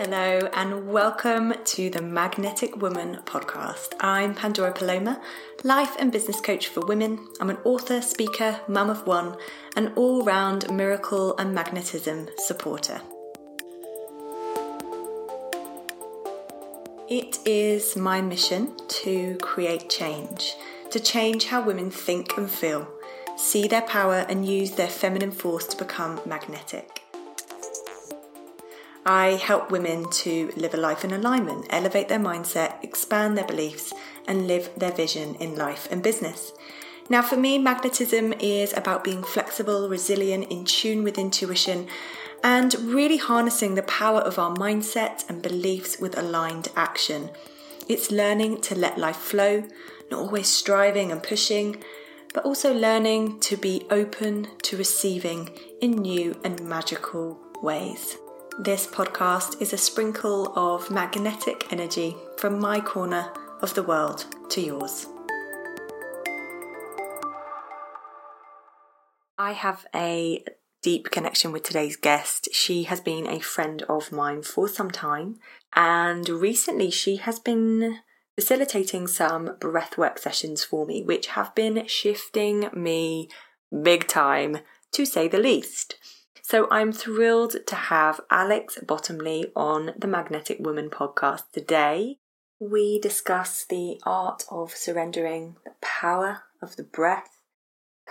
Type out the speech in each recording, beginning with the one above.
Hello, and welcome to the Magnetic Woman podcast. I'm Pandora Paloma, life and business coach for women. I'm an author, speaker, mum of one, an all round miracle and magnetism supporter. It is my mission to create change, to change how women think and feel, see their power, and use their feminine force to become magnetic. I help women to live a life in alignment, elevate their mindset, expand their beliefs, and live their vision in life and business. Now, for me, magnetism is about being flexible, resilient, in tune with intuition, and really harnessing the power of our mindset and beliefs with aligned action. It's learning to let life flow, not always striving and pushing, but also learning to be open to receiving in new and magical ways. This podcast is a sprinkle of magnetic energy from my corner of the world to yours. I have a deep connection with today's guest. She has been a friend of mine for some time, and recently she has been facilitating some breathwork sessions for me, which have been shifting me big time, to say the least. So I'm thrilled to have Alex Bottomley on the Magnetic Woman podcast today. We discuss the art of surrendering, the power of the breath,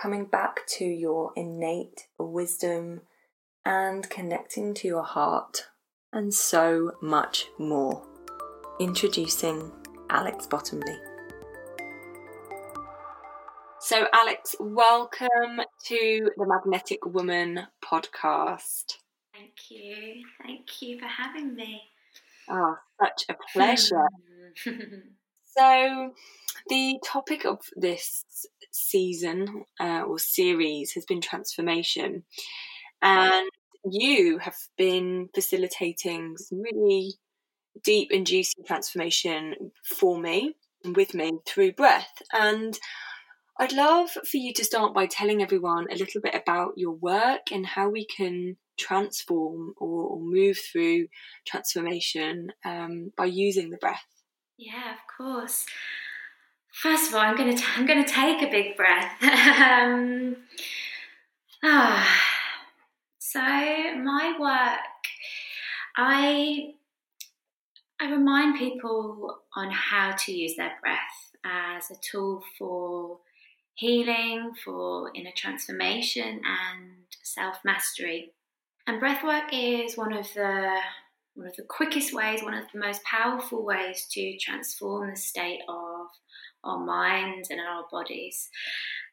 coming back to your innate wisdom, and connecting to your heart, and so much more. Introducing Alex Bottomley. So, Alex, welcome to the Magnetic Woman podcast. Thank you. Thank you for having me. Oh, such a pleasure. so, the topic of this season uh, or series has been transformation, and you have been facilitating some really deep and juicy transformation for me and with me through breath. And I'd love for you to start by telling everyone a little bit about your work and how we can transform or, or move through transformation um, by using the breath. Yeah, of course. First of all, I'm going to I'm going to take a big breath. um, ah, so my work, I I remind people on how to use their breath as a tool for healing, for inner transformation, and self mastery. And breathwork is one of the one of the quickest ways, one of the most powerful ways to transform the state of our minds and our bodies.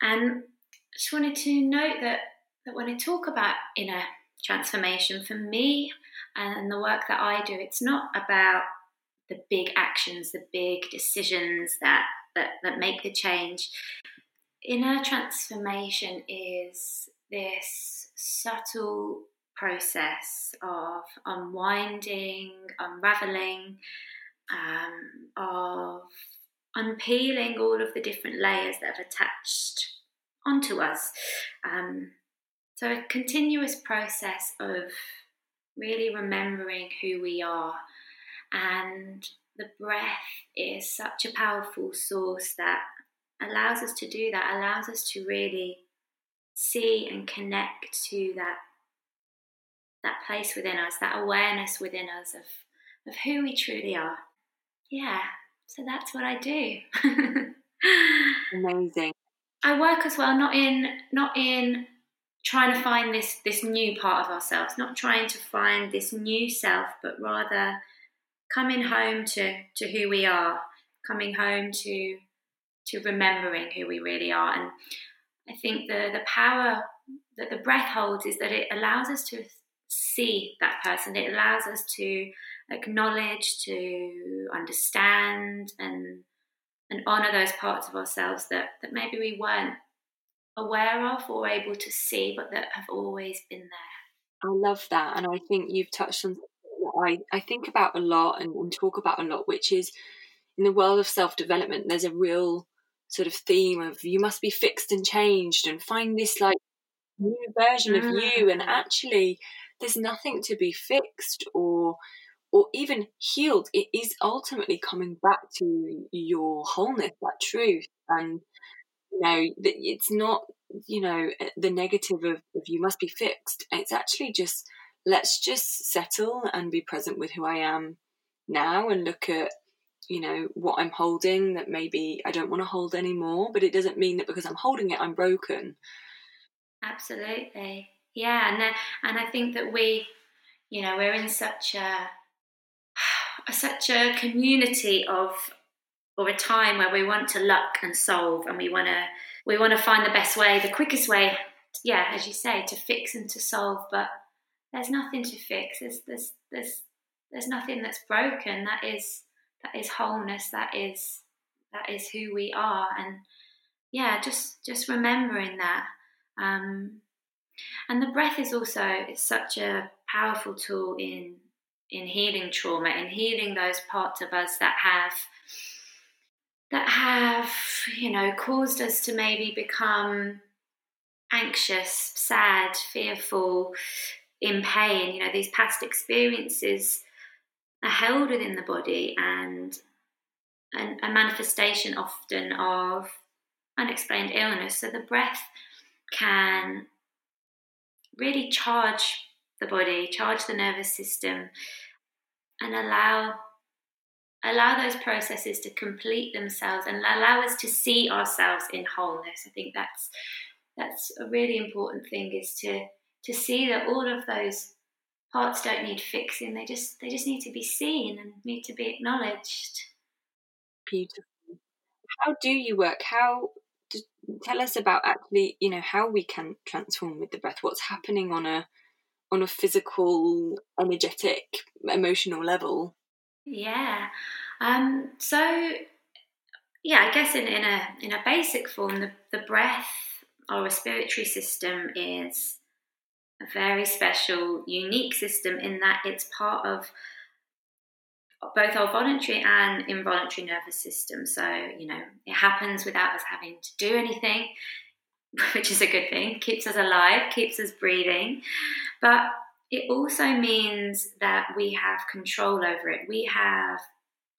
And I just wanted to note that, that when I talk about inner transformation, for me and the work that I do, it's not about the big actions, the big decisions that, that, that make the change inner transformation is this subtle process of unwinding, unraveling, um, of unpeeling all of the different layers that have attached onto us. Um, so, a continuous process of really remembering who we are. And the breath is such a powerful source that allows us to do that, allows us to really see and connect to that that place within us, that awareness within us of, of who we truly are. Yeah, so that's what I do. Amazing. I work as well, not in not in trying to find this this new part of ourselves, not trying to find this new self, but rather coming home to to who we are, coming home to to remembering who we really are. And I think the the power that the breath holds is that it allows us to see that person. It allows us to acknowledge, to understand, and and honor those parts of ourselves that that maybe we weren't aware of or able to see, but that have always been there. I love that, and I think you've touched on I I think about a lot and, and talk about a lot, which is in the world of self development. There's a real sort of theme of you must be fixed and changed and find this like new version of you and mm. actually there's nothing to be fixed or or even healed, it is ultimately coming back to your wholeness, that truth. And, you know, it's not, you know, the negative of, of you must be fixed. It's actually just, let's just settle and be present with who I am now and look at you know what i'm holding that maybe i don't want to hold anymore but it doesn't mean that because i'm holding it i'm broken. Absolutely. Yeah and then, and i think that we you know we're in such a such a community of or a time where we want to luck and solve and we want to we want to find the best way the quickest way yeah as you say to fix and to solve but there's nothing to fix. There's there's there's there's nothing that's broken. That is that is wholeness that is that is who we are and yeah just just remembering that um and the breath is also it's such a powerful tool in in healing trauma, in healing those parts of us that have that have, you know, caused us to maybe become anxious, sad, fearful, in pain. You know, these past experiences are held within the body and, and a manifestation often of unexplained illness. So the breath can really charge the body, charge the nervous system, and allow allow those processes to complete themselves and allow us to see ourselves in wholeness. I think that's that's a really important thing is to to see that all of those parts don't need fixing. They just they just need to be seen and need to be acknowledged. Beautiful. How do you work? How tell us about actually, you know, how we can transform with the breath. What's happening on a on a physical, energetic, emotional level? Yeah. Um, so yeah, I guess in, in a in a basic form, the, the breath or respiratory system is a very special, unique system in that it's part of both our voluntary and involuntary nervous system. So, you know, it happens without us having to do anything, which is a good thing, keeps us alive, keeps us breathing. But it also means that we have control over it. We have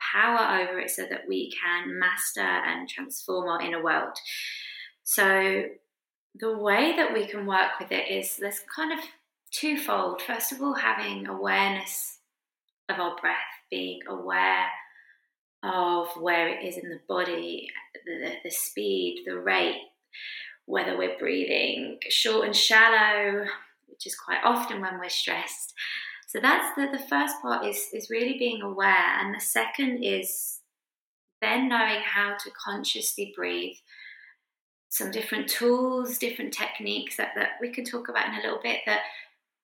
power over it so that we can master and transform our inner world. So, the way that we can work with it is there's kind of twofold. First of all, having awareness of our breath, being aware of where it is in the body, the, the speed, the rate, whether we're breathing short and shallow, which is quite often when we're stressed. So that's the, the first part is, is really being aware. And the second is then knowing how to consciously breathe. Some different tools, different techniques that, that we can talk about in a little bit that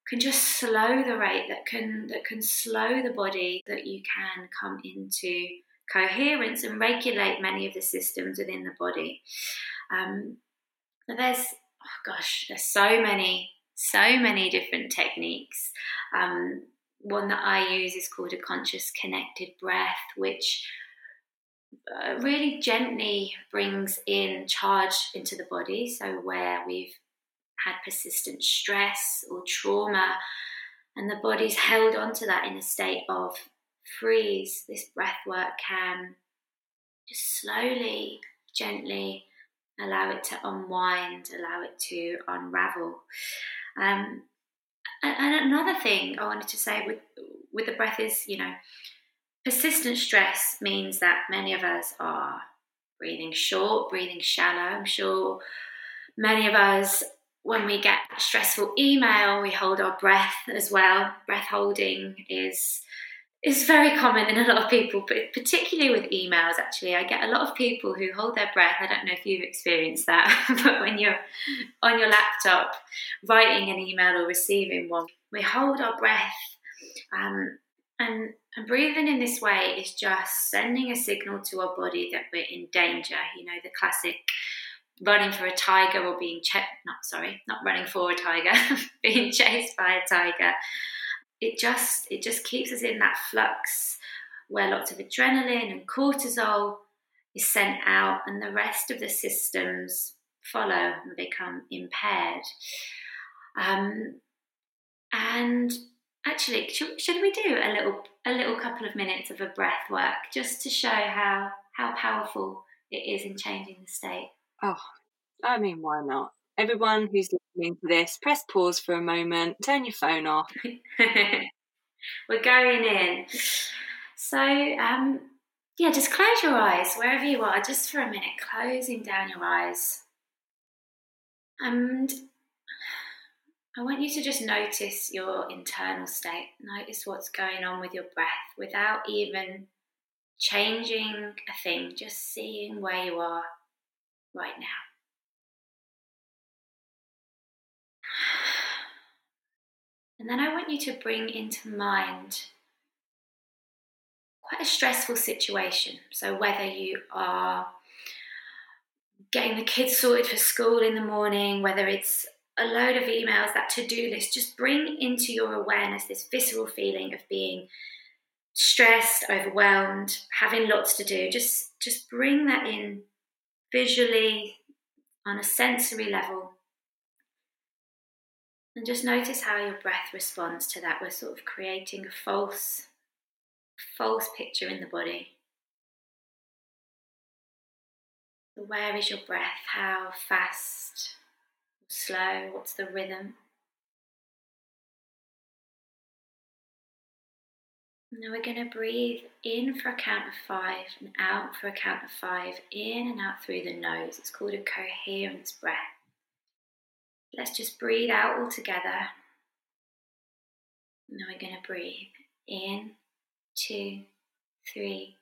can just slow the rate, that can that can slow the body, that you can come into coherence and regulate many of the systems within the body. Um, there's oh gosh, there's so many so many different techniques. Um, one that I use is called a conscious connected breath, which uh, really gently brings in charge into the body. So, where we've had persistent stress or trauma, and the body's held onto that in a state of freeze, this breath work can just slowly, gently allow it to unwind, allow it to unravel. Um, and another thing I wanted to say with with the breath is, you know, persistent stress means that many of us are breathing short, breathing shallow. I'm sure many of us, when we get a stressful email, we hold our breath as well. Breath holding is is very common in a lot of people, but particularly with emails. Actually, I get a lot of people who hold their breath. I don't know if you've experienced that, but when you're on your laptop writing an email or receiving one, we hold our breath, um, and and breathing in this way is just sending a signal to our body that we're in danger. You know, the classic running for a tiger or being ch- not sorry, not running for a tiger, being chased by a tiger it just it just keeps us in that flux where lots of adrenaline and cortisol is sent out and the rest of the systems follow and become impaired um, and actually, should, should we do a little a little couple of minutes of a breath work just to show how how powerful it is in changing the state? Oh, I mean, why not? Everyone who's listening to this, press pause for a moment, turn your phone off. We're going in. So, um, yeah, just close your eyes wherever you are, just for a minute, closing down your eyes. And I want you to just notice your internal state. Notice what's going on with your breath without even changing a thing, just seeing where you are right now. And then I want you to bring into mind quite a stressful situation. So, whether you are getting the kids sorted for school in the morning, whether it's a load of emails, that to do list, just bring into your awareness this visceral feeling of being stressed, overwhelmed, having lots to do. Just, just bring that in visually on a sensory level. And just notice how your breath responds to that. We're sort of creating a false, false picture in the body. Where is your breath? How fast? Slow? What's the rhythm? Now we're going to breathe in for a count of five and out for a count of five, in and out through the nose. It's called a coherence breath. Let's just breathe out all together. Now we're going to breathe in, two, three,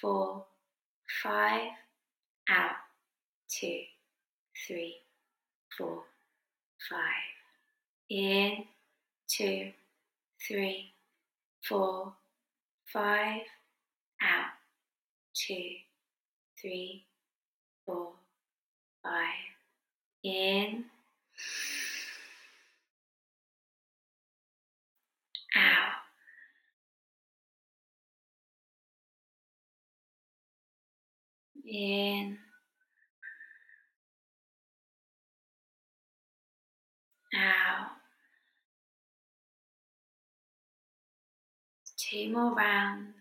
four, five, out, two, three, four, five. In, two, three, four, five. Out, two, three, four, five. In, out. In, out. Two more rounds.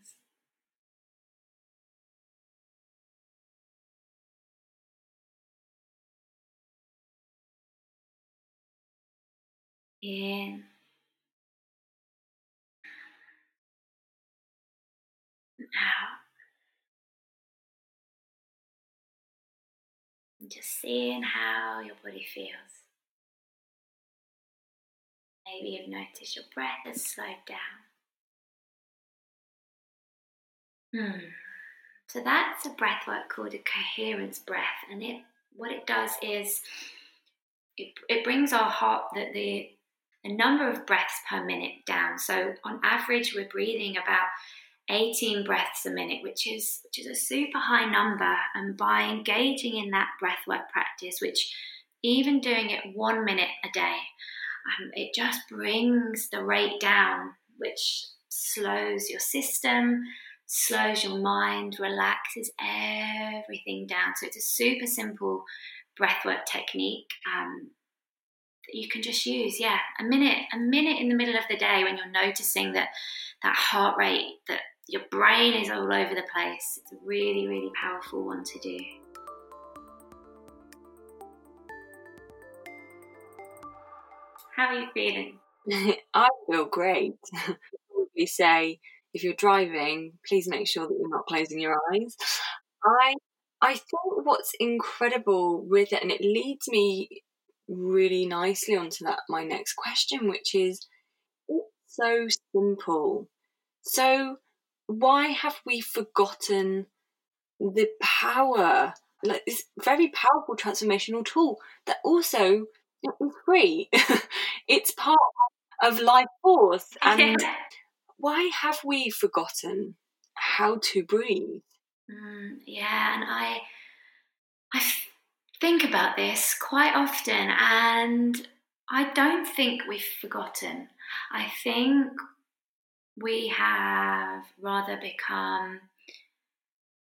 In out. And just seeing how your body feels. Maybe you've noticed your breath has slowed down. Hmm. So that's a breath work called a coherence breath, and it what it does is it, it brings our heart the, the the number of breaths per minute down. So on average, we're breathing about 18 breaths a minute, which is which is a super high number. And by engaging in that breathwork practice, which even doing it one minute a day, um, it just brings the rate down, which slows your system, slows your mind, relaxes everything down. So it's a super simple breathwork technique um, that you can just use. Yeah, a minute, a minute in the middle of the day when you're noticing that that heart rate, that your brain is all over the place. It's a really, really powerful one to do. How are you feeling? I feel great. probably say if you're driving, please make sure that you're not closing your eyes. I I thought what's incredible with it, and it leads me really nicely onto that my next question, which is it's so simple. So why have we forgotten the power, like this very powerful transformational tool that also is free? it's part of life force. And yeah. why have we forgotten how to breathe? Mm, yeah, and I, I think about this quite often, and I don't think we've forgotten. I think we have rather become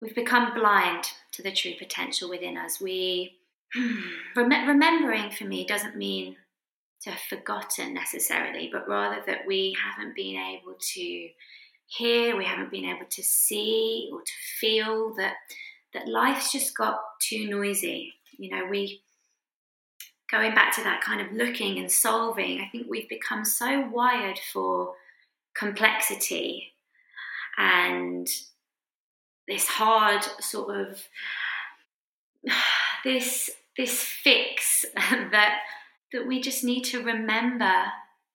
we've become blind to the true potential within us. We remembering for me doesn't mean to have forgotten necessarily, but rather that we haven't been able to hear, we haven't been able to see or to feel that that life's just got too noisy. You know, we going back to that kind of looking and solving, I think we've become so wired for complexity and this hard sort of this this fix that that we just need to remember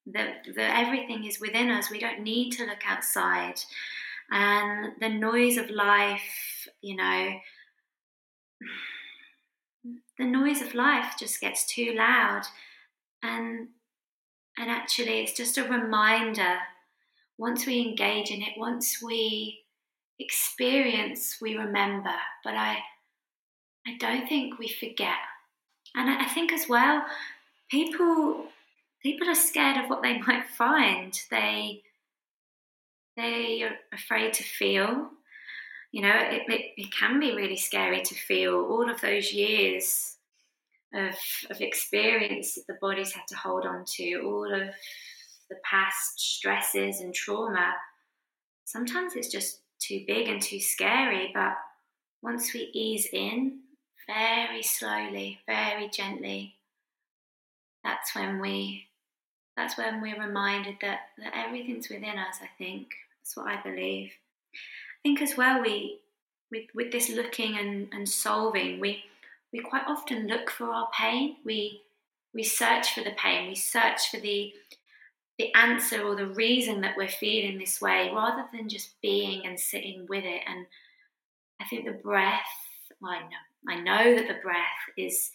that, that everything is within us. We don't need to look outside. And the noise of life, you know, the noise of life just gets too loud. And and actually it's just a reminder once we engage in it, once we experience, we remember. But I I don't think we forget. And I think as well, people people are scared of what they might find. They they are afraid to feel. You know, it, it, it can be really scary to feel all of those years of, of experience that the body's had to hold on to, all of the past stresses and trauma. Sometimes it's just too big and too scary, but once we ease in very slowly, very gently, that's when we that's when we're reminded that, that everything's within us, I think. That's what I believe. I think as well we with with this looking and, and solving, we we quite often look for our pain. We we search for the pain, we search for the the answer or the reason that we're feeling this way rather than just being and sitting with it. And I think the breath, well, I know I know that the breath is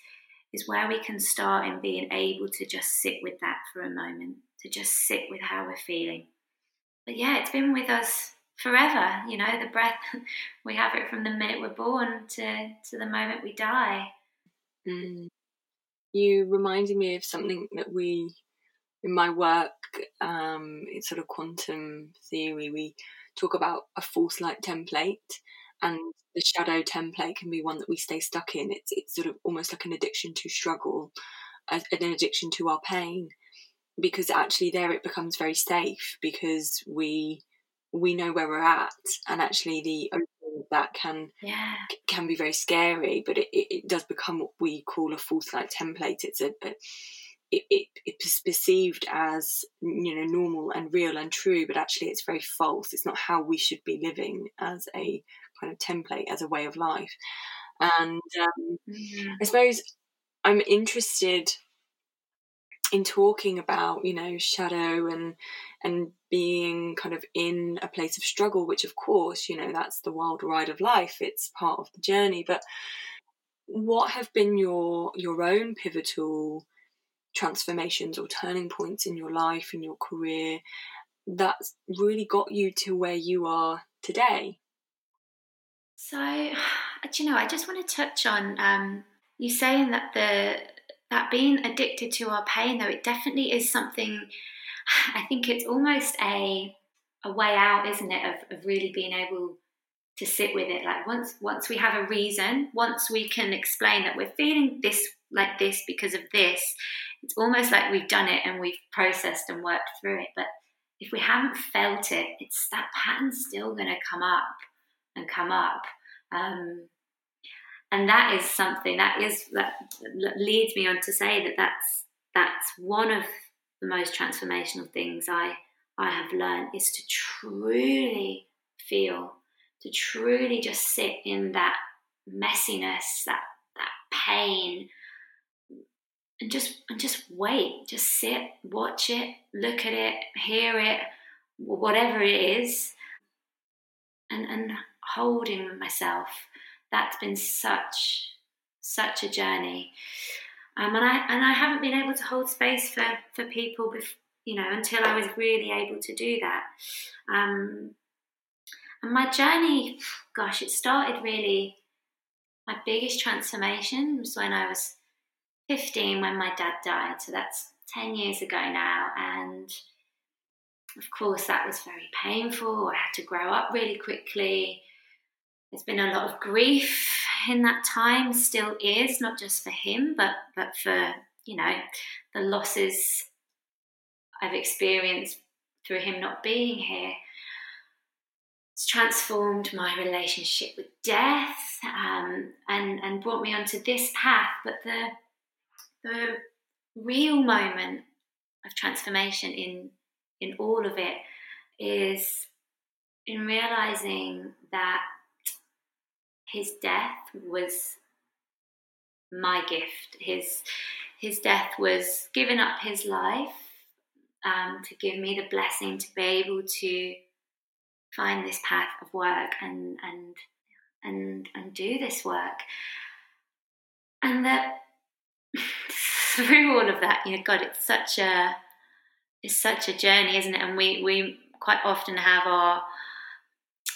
is where we can start in being able to just sit with that for a moment, to just sit with how we're feeling. But yeah, it's been with us forever. You know, the breath, we have it from the minute we're born to, to the moment we die. Mm. You reminded me of something that we, in my work, um, it's sort of quantum theory, we talk about a false light template and the shadow template can be one that we stay stuck in. It's it's sort of almost like an addiction to struggle, an addiction to our pain, because actually there it becomes very safe because we we know where we're at, and actually the that can yeah. can be very scary, but it, it, does become what we call a false light template. It's a, a it, it, it's perceived as you know normal and real and true, but actually it's very false. It's not how we should be living as a kind of template as a way of life. And um, mm-hmm. I suppose I'm interested in talking about you know shadow and and being kind of in a place of struggle which of course you know that's the wild ride of life it's part of the journey but what have been your your own pivotal transformations or turning points in your life in your career that's really got you to where you are today so, do you know, I just want to touch on um, you saying that the that being addicted to our pain, though, it definitely is something. I think it's almost a a way out, isn't it, of, of really being able to sit with it. Like once once we have a reason, once we can explain that we're feeling this like this because of this, it's almost like we've done it and we've processed and worked through it. But if we haven't felt it, it's that pattern's still going to come up and come up. Um, and that is something that is that leads me on to say that that's that's one of the most transformational things I I have learned is to truly feel, to truly just sit in that messiness, that that pain, and just and just wait, just sit, watch it, look at it, hear it, whatever it is, and and holding myself. That's been such such a journey, um, and I and I haven't been able to hold space for for people, bef- you know, until I was really able to do that. Um, and my journey, gosh, it started really. My biggest transformation was when I was 15 when my dad died. So that's 10 years ago now. And of course, that was very painful. I had to grow up really quickly. There's been a lot of grief in that time, still is, not just for him, but, but for you know, the losses I've experienced through him not being here. It's transformed my relationship with death um, and, and brought me onto this path. But the, the real moment of transformation in, in all of it is in realizing that his death was my gift. His his death was giving up his life um, to give me the blessing to be able to find this path of work and and and and do this work. And that through all of that, you know, God, it's such a it's such a journey, isn't it? And we we quite often have our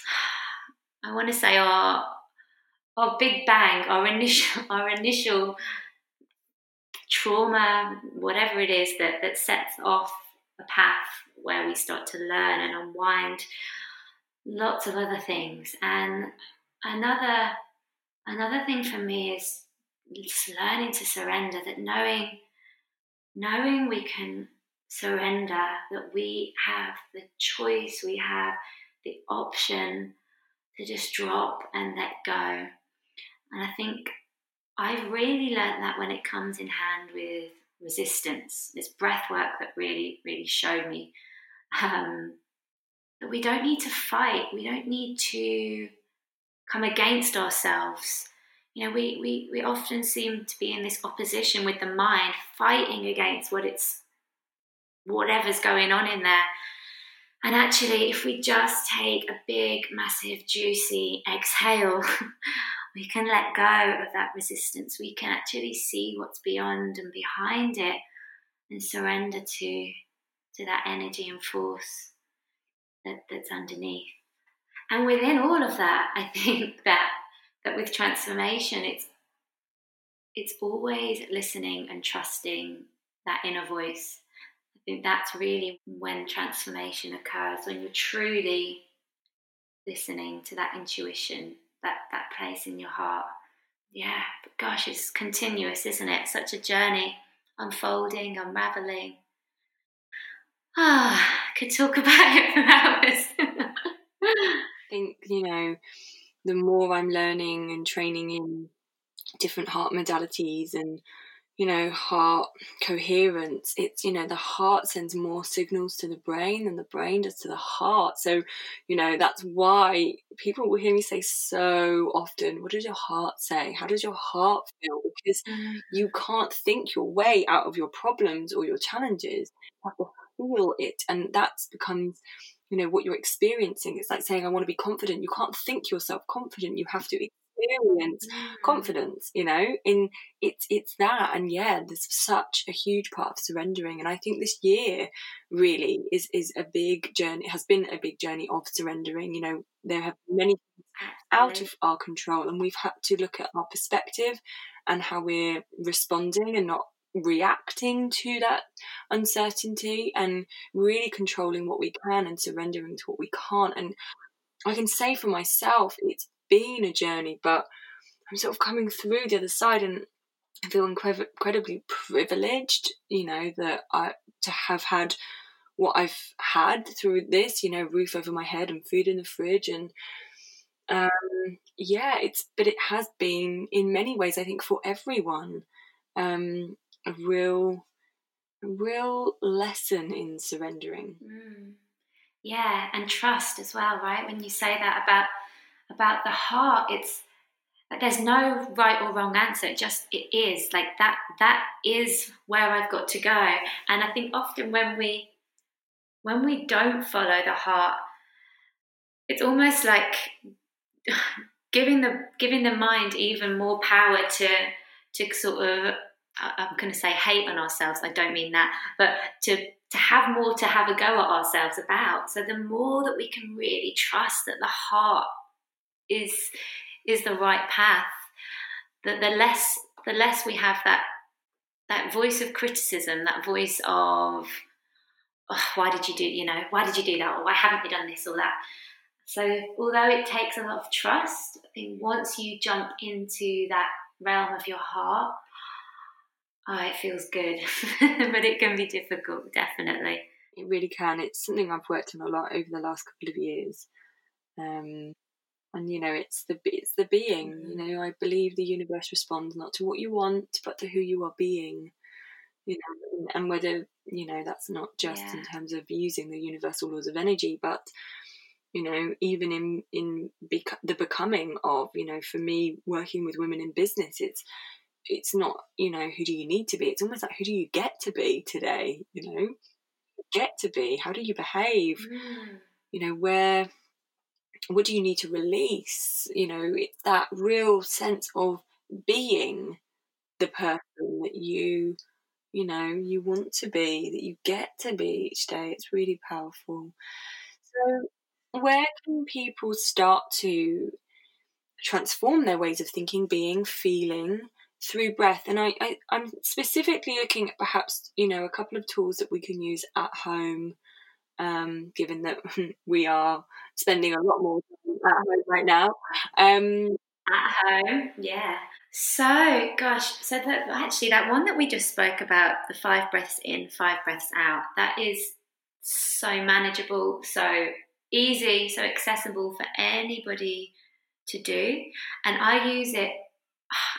I want to say our our big bang, our initial our initial trauma, whatever it is that that sets off a path where we start to learn and unwind lots of other things. And another another thing for me is learning to surrender that knowing knowing we can surrender that we have the choice we have the option to just drop and let go and i think i've really learned that when it comes in hand with resistance. This breath work that really really showed me. Um, that we don't need to fight. We don't need to come against ourselves. You know, we, we, we often seem to be in this opposition with the mind, fighting against what it's whatever's going on in there. And actually, if we just take a big, massive, juicy exhale, we can let go of that resistance. We can actually see what's beyond and behind it and surrender to, to that energy and force that, that's underneath. And within all of that, I think that but with transformation, it's it's always listening and trusting that inner voice. I think that's really when transformation occurs, when you're truly listening to that intuition, that, that place in your heart. Yeah, but gosh, it's continuous, isn't it? Such a journey, unfolding, unraveling. Ah, oh, could talk about it for hours. I think, you know, the more I'm learning and training in different heart modalities and you know heart coherence it's you know the heart sends more signals to the brain than the brain does to the heart. So you know that's why people will hear me say so often what does your heart say? How does your heart feel? Because mm. you can't think your way out of your problems or your challenges. You have to feel it and that becomes you know what you're experiencing. It's like saying i want to be confident. You can't think yourself confident. You have to experience confidence you know in it's it's that. And yeah there's such a huge part of surrendering. And i think this year really is is a big journey has been a big journey of surrendering. You know there have been many out of our control and we've had to look at our perspective and how we're responding and not reacting to that uncertainty and really controlling what we can and surrendering to what we can't. And I can say for myself, it's been a journey, but I'm sort of coming through the other side and I feel incre- incredibly privileged, you know, that I to have had what I've had through this, you know, roof over my head and food in the fridge and um yeah, it's but it has been in many ways I think for everyone um a real real lesson in surrendering. Mm. Yeah, and trust as well, right? When you say that about about the heart, it's like there's no right or wrong answer. It just it is like that. That is where I've got to go. And I think often when we when we don't follow the heart, it's almost like giving the giving the mind even more power to to sort of I'm going to say hate on ourselves. I don't mean that, but to to have more to have a go at ourselves about. So the more that we can really trust that the heart is is the right path, that the less the less we have that that voice of criticism, that voice of oh, why did you do you know why did you do that or why haven't you done this or that. So although it takes a lot of trust, I think once you jump into that realm of your heart Oh, it feels good, but it can be difficult, definitely. It really can. It's something I've worked on a lot over the last couple of years. Um, and you know, it's the it's the being. You mm-hmm. know, I believe the universe responds not to what you want, but to who you are being. You know, and whether you know that's not just yeah. in terms of using the universal laws of energy, but you know, even in in bec- the becoming of you know, for me working with women in business, it's it's not you know who do you need to be it's almost like who do you get to be today you know get to be how do you behave mm. you know where what do you need to release? You know it's that real sense of being the person that you you know you want to be that you get to be each day it's really powerful. So where can people start to transform their ways of thinking being feeling through breath. And I, I, I'm specifically looking at perhaps, you know, a couple of tools that we can use at home, um, given that we are spending a lot more time at home right now. Um, at home, yeah. So, gosh, so that actually that one that we just spoke about, the five breaths in, five breaths out, that is so manageable, so easy, so accessible for anybody to do. And I use it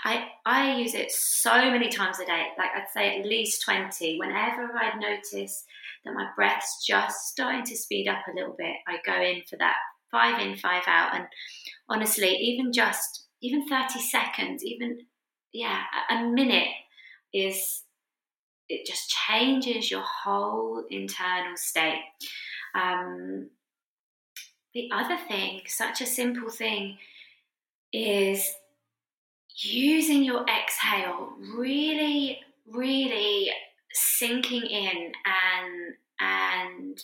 I I use it so many times a day, like I'd say at least 20. Whenever I notice that my breath's just starting to speed up a little bit, I go in for that five in, five out. And honestly, even just even 30 seconds, even yeah, a minute is it just changes your whole internal state. Um, the other thing, such a simple thing, is using your exhale, really, really sinking in and and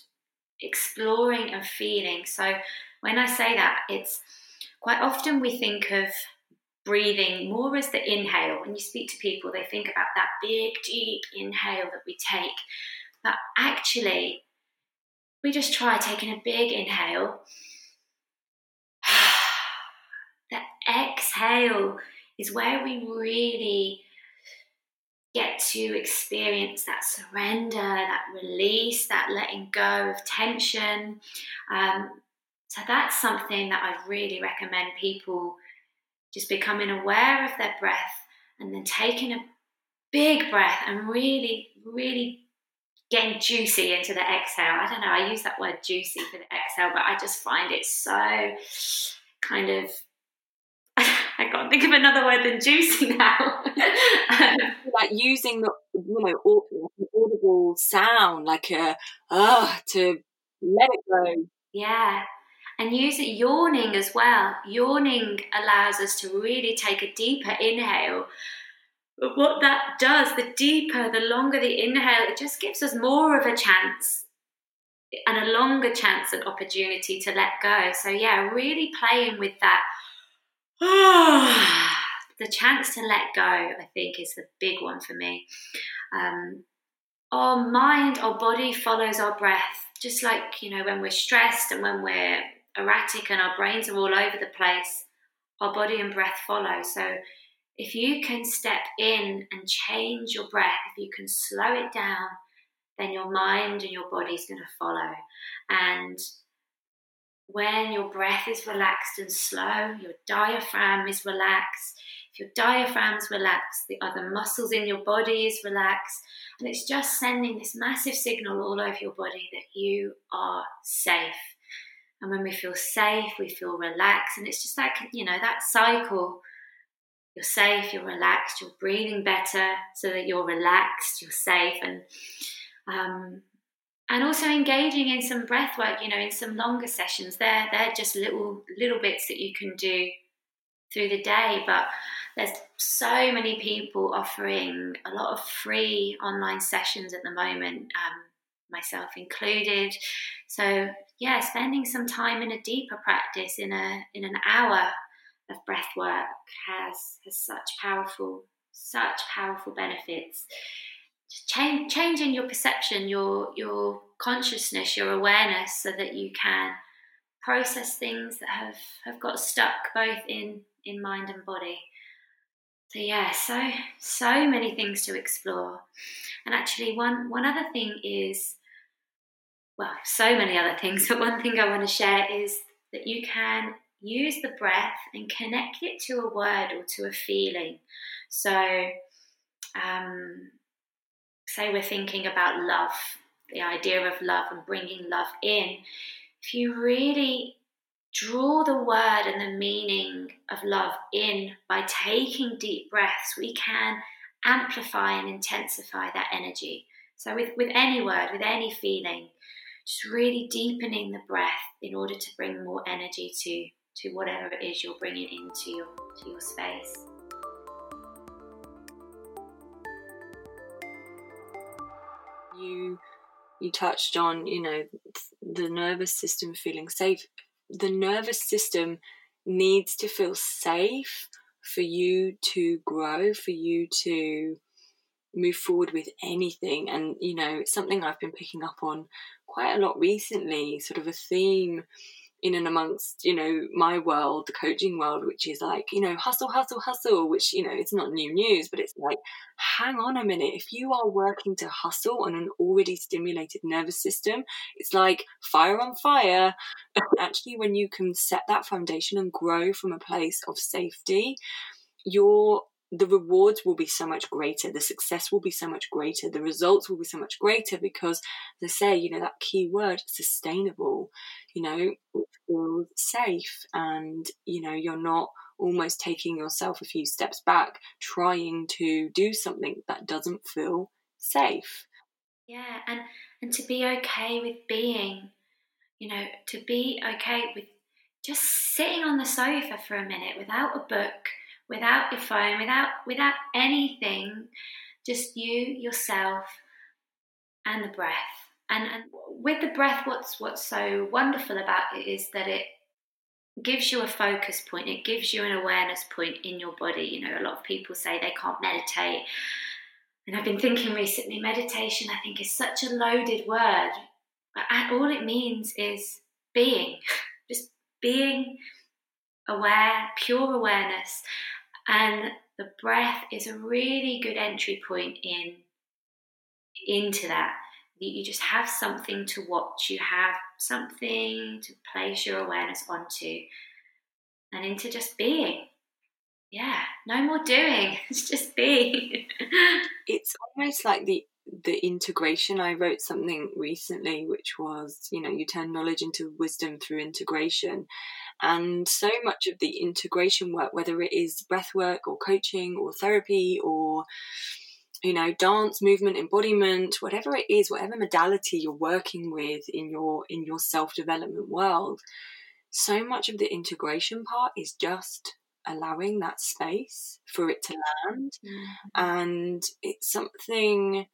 exploring and feeling. So when I say that, it's quite often we think of breathing more as the inhale. When you speak to people, they think about that big, deep inhale that we take. But actually, we just try taking a big inhale. the exhale is where we really get to experience that surrender, that release, that letting go of tension. Um, so that's something that I really recommend people just becoming aware of their breath and then taking a big breath and really, really getting juicy into the exhale. I don't know, I use that word juicy for the exhale, but I just find it so kind of I can't think of another word than juicy now. like using the you know audible sound, like a ah to let it go. Yeah, and use it yawning as well. Yawning allows us to really take a deeper inhale. But what that does, the deeper, the longer the inhale, it just gives us more of a chance and a longer chance and opportunity to let go. So, yeah, really playing with that the chance to let go, I think, is the big one for me. Um, our mind, our body follows our breath, just like you know when we're stressed and when we're erratic and our brains are all over the place. Our body and breath follow. So if you can step in and change your breath, if you can slow it down, then your mind and your body is going to follow. And when your breath is relaxed and slow, your diaphragm is relaxed. If your diaphragm's relaxed, the other muscles in your body is relaxed. And it's just sending this massive signal all over your body that you are safe. And when we feel safe, we feel relaxed. And it's just like, you know, that cycle. You're safe, you're relaxed, you're breathing better so that you're relaxed, you're safe. And um, and also engaging in some breath work you know in some longer sessions. They're they're just little little bits that you can do through the day but there's so many people offering a lot of free online sessions at the moment um, myself included. So yeah spending some time in a deeper practice in a in an hour of breath work has has such powerful such powerful benefits change, changing your perception, your your consciousness, your awareness, so that you can process things that have, have got stuck both in, in mind and body. so yeah, so so many things to explore. And actually, one one other thing is, well, so many other things, but one thing I want to share is that you can use the breath and connect it to a word or to a feeling. So, um, say we're thinking about love, the idea of love and bringing love in. If you really draw the word and the meaning of love in by taking deep breaths, we can amplify and intensify that energy. So, with, with any word, with any feeling, just really deepening the breath in order to bring more energy to, to whatever it is you're bringing into your, to your space. You you touched on, you know, the nervous system feeling safe the nervous system needs to feel safe for you to grow, for you to move forward with anything. And, you know, something I've been picking up on quite a lot recently, sort of a theme in and amongst you know my world the coaching world which is like you know hustle hustle hustle which you know it's not new news but it's like hang on a minute if you are working to hustle on an already stimulated nervous system it's like fire on fire. Actually when you can set that foundation and grow from a place of safety your the rewards will be so much greater, the success will be so much greater, the results will be so much greater because they say, you know, that key word, sustainable, you know, it feels safe and, you know, you're not almost taking yourself a few steps back trying to do something that doesn't feel safe. Yeah, and and to be okay with being, you know, to be okay with just sitting on the sofa for a minute without a book without your phone, without without anything, just you, yourself, and the breath. And, and with the breath, what's what's so wonderful about it is that it gives you a focus point. It gives you an awareness point in your body. You know, a lot of people say they can't meditate. And I've been thinking recently, meditation, I think, is such a loaded word. All it means is being, just being aware, pure awareness. And the breath is a really good entry point in into that. You just have something to watch, you have something to place your awareness onto, and into just being. Yeah, no more doing, it's just being. it's almost like the the integration. I wrote something recently which was, you know, you turn knowledge into wisdom through integration. And so much of the integration work, whether it is breath work or coaching or therapy or you know dance movement embodiment whatever it is whatever modality you're working with in your in your self development world so much of the integration part is just allowing that space for it to land mm-hmm. and it's something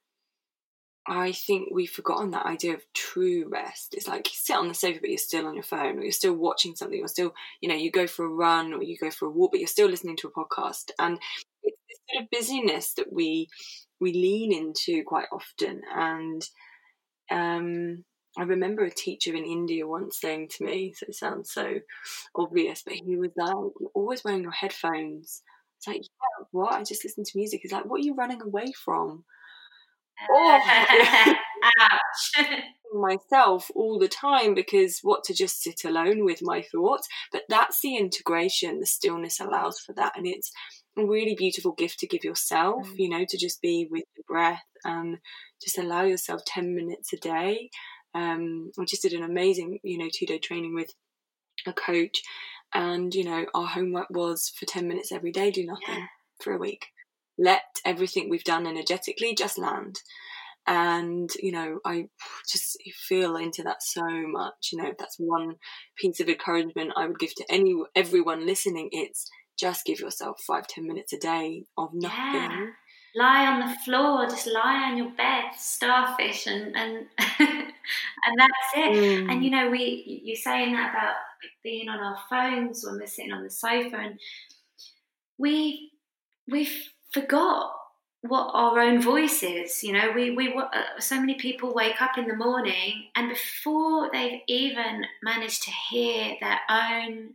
I think we've forgotten that idea of true rest. It's like you sit on the sofa, but you're still on your phone, or you're still watching something, or still, you know, you go for a run or you go for a walk, but you're still listening to a podcast. And it's this sort of busyness that we we lean into quite often. And um, I remember a teacher in India once saying to me, so it sounds so obvious, but he was like, "You're always wearing your headphones." It's like, yeah, what? I just listen to music. He's like, what are you running away from? Oh, ouch. myself all the time because what to just sit alone with my thoughts but that's the integration the stillness allows for that and it's a really beautiful gift to give yourself mm. you know to just be with the breath and just allow yourself 10 minutes a day um, i just did an amazing you know two day training with a coach and you know our homework was for 10 minutes every day do nothing yeah. for a week let everything we've done energetically just land and you know i just feel into that so much you know that's one piece of encouragement i would give to any everyone listening it's just give yourself five ten minutes a day of nothing yeah. lie on the floor just lie on your bed starfish and and and that's it mm. and you know we you're saying that about being on our phones when we're sitting on the sofa and we we've forgot what our own voice is. You know, we, we uh, so many people wake up in the morning and before they've even managed to hear their own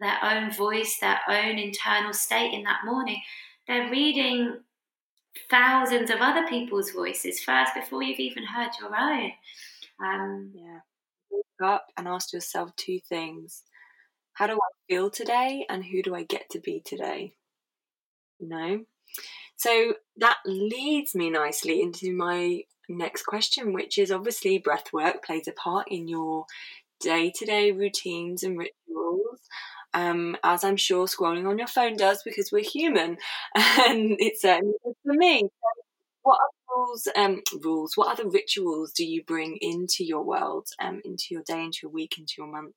their own voice, their own internal state in that morning. They're reading thousands of other people's voices first before you've even heard your own. Um, yeah. Wake up and ask yourself two things How do I feel today, and who do I get to be today? You know? So that leads me nicely into my next question, which is obviously breath work plays a part in your day to day routines and rituals. Um, as I'm sure scrolling on your phone does because we're human, and it's certainly for me. what other rules, um, rules, what other rituals do you bring into your world, um, into your day, into your week, into your month?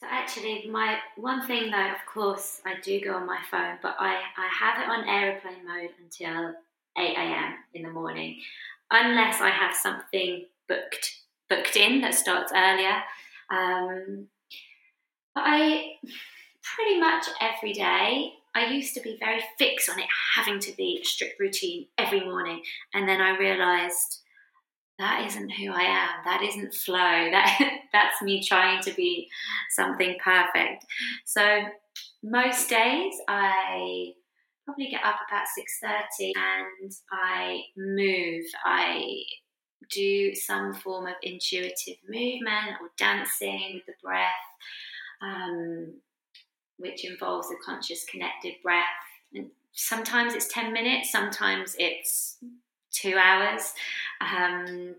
So actually, my one thing though, of course, I do go on my phone, but I, I have it on aeroplane mode until 8 a.m. in the morning, unless I have something booked booked in that starts earlier. Um, but I pretty much every day. I used to be very fixed on it having to be a strict routine every morning, and then I realised that isn't who I am. That isn't flow. That that's me trying to be something perfect. So most days I probably get up about six thirty and I move. I do some form of intuitive movement or dancing with the breath, um, which involves a conscious connected breath. And sometimes it's ten minutes. Sometimes it's two hours, um,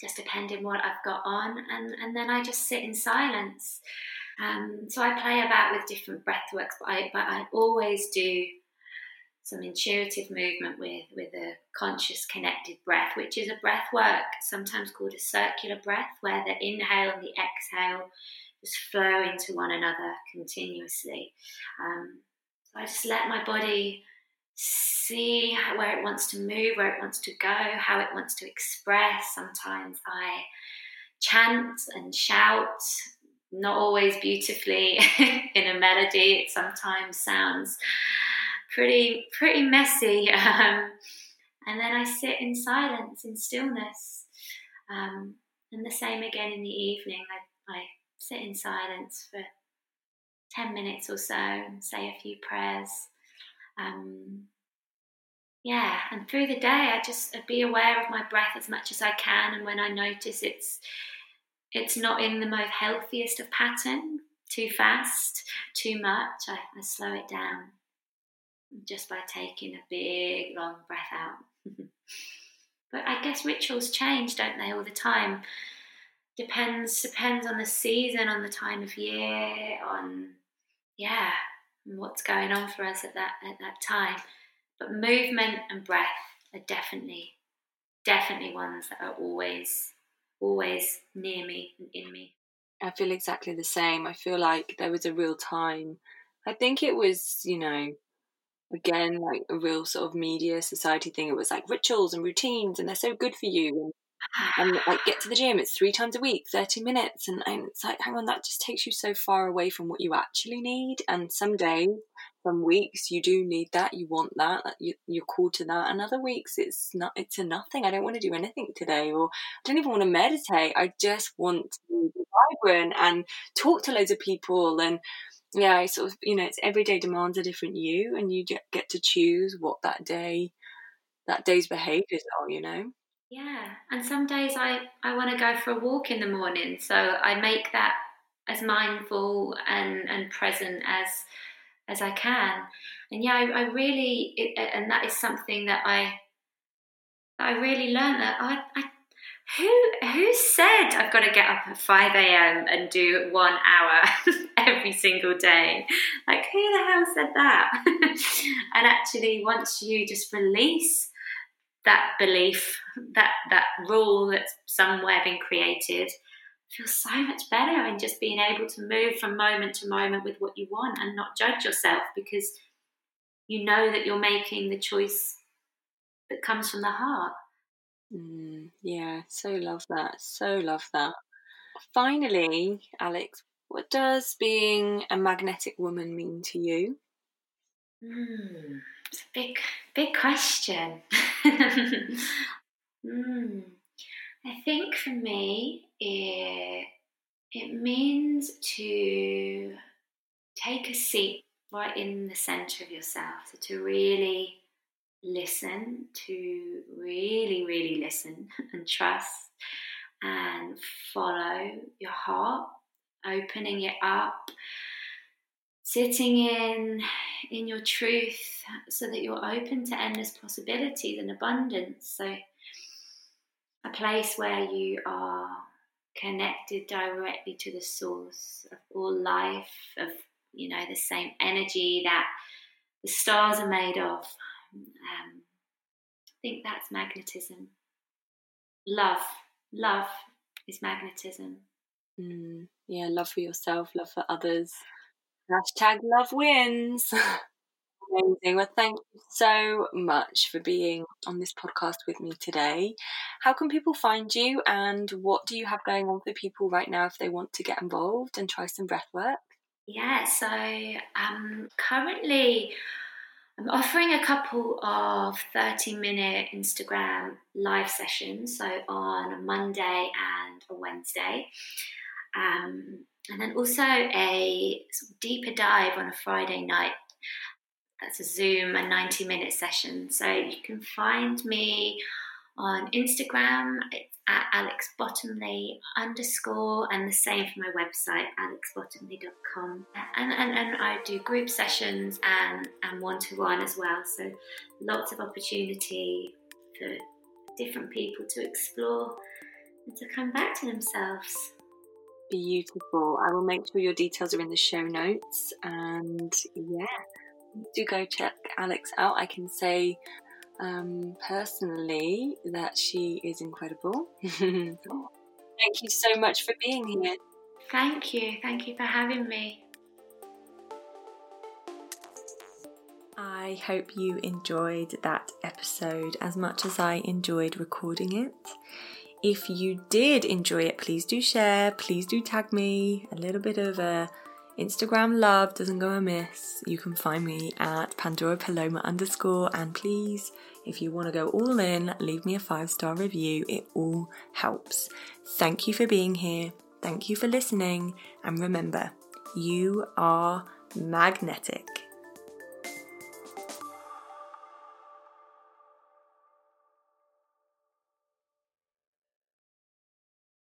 just depending what I've got on, and, and then I just sit in silence. Um, so I play about with different breath works, but I, but I always do some intuitive movement with, with a conscious connected breath, which is a breath work, sometimes called a circular breath, where the inhale and the exhale just flow into one another continuously. Um, so I just let my body see where it wants to move, where it wants to go, how it wants to express. Sometimes I chant and shout, not always beautifully in a melody. It sometimes sounds pretty pretty messy. Um, and then I sit in silence, in stillness. Um, and the same again in the evening. I, I sit in silence for 10 minutes or so say a few prayers. Um, yeah, and through the day, I just be aware of my breath as much as I can. And when I notice it's it's not in the most healthiest of pattern, too fast, too much, I, I slow it down just by taking a big long breath out. but I guess rituals change, don't they, all the time? Depends depends on the season, on the time of year, on yeah, what's going on for us at that at that time. But movement and breath are definitely definitely ones that are always always near me and in me. I feel exactly the same. I feel like there was a real time. I think it was, you know, again like a real sort of media society thing. It was like rituals and routines, and they're so good for you. And, like get to the gym, it's three times a week, thirty minutes, and, and it's like, hang on, that just takes you so far away from what you actually need. And some days, some weeks, you do need that, you want that, you, you're called to that. And other weeks, it's not, it's a nothing. I don't want to do anything today, or I don't even want to meditate. I just want to be vibrant and talk to loads of people and yeah, I sort of, you know, it's everyday demands a different you, and you get to choose what that day, that day's behaviours are, you know. Yeah, and some days I I want to go for a walk in the morning, so I make that as mindful and and present as as I can. And yeah, I, I really, it, and that is something that I I really learned that I, I who who said I've got to get up at 5 a.m. and do one hour every single day? Like, who the hell said that? and actually, once you just release that belief, that that rule that's somewhere been created, feels so much better and just being able to move from moment to moment with what you want and not judge yourself because you know that you're making the choice that comes from the heart. Mm, yeah, so love that. So love that. Finally, Alex, what does being a magnetic woman mean to you? Mm, it's a big, big question. mm, I think for me, it, it means to take a seat right in the center of yourself. So to really listen, to really, really listen and trust and follow your heart, opening it up, sitting in in your truth so that you're open to endless possibilities and abundance. So a place where you are connected directly to the source of all life, of you know, the same energy that the stars are made of. Um, I think that's magnetism. Love, love is magnetism. Mm, yeah, love for yourself, love for others. Hashtag love wins. Amazing. Well, thank you so much for being on this podcast with me today. How can people find you and what do you have going on for people right now if they want to get involved and try some breath work? Yeah, so um, currently I'm offering a couple of 30 minute Instagram live sessions, so on a Monday and a Wednesday. Um, and then also a deeper dive on a Friday night that's a Zoom, a 90 minute session. So you can find me on Instagram. It's at Alex Bottomley underscore, and the same for my website, alexbottomley.com. And, and, and I do group sessions and, and one to one as well. So lots of opportunity for different people to explore and to come back to themselves. Beautiful. I will make sure your details are in the show notes. And yeah, do go check Alex out. I can say um, personally that she is incredible. Thank you so much for being here. Thank you. Thank you for having me. I hope you enjoyed that episode as much as I enjoyed recording it. If you did enjoy it, please do share, please do tag me. A little bit of a Instagram love doesn't go amiss. You can find me at Pandora Paloma underscore. And please, if you want to go all in, leave me a five star review. It all helps. Thank you for being here. Thank you for listening. And remember, you are magnetic.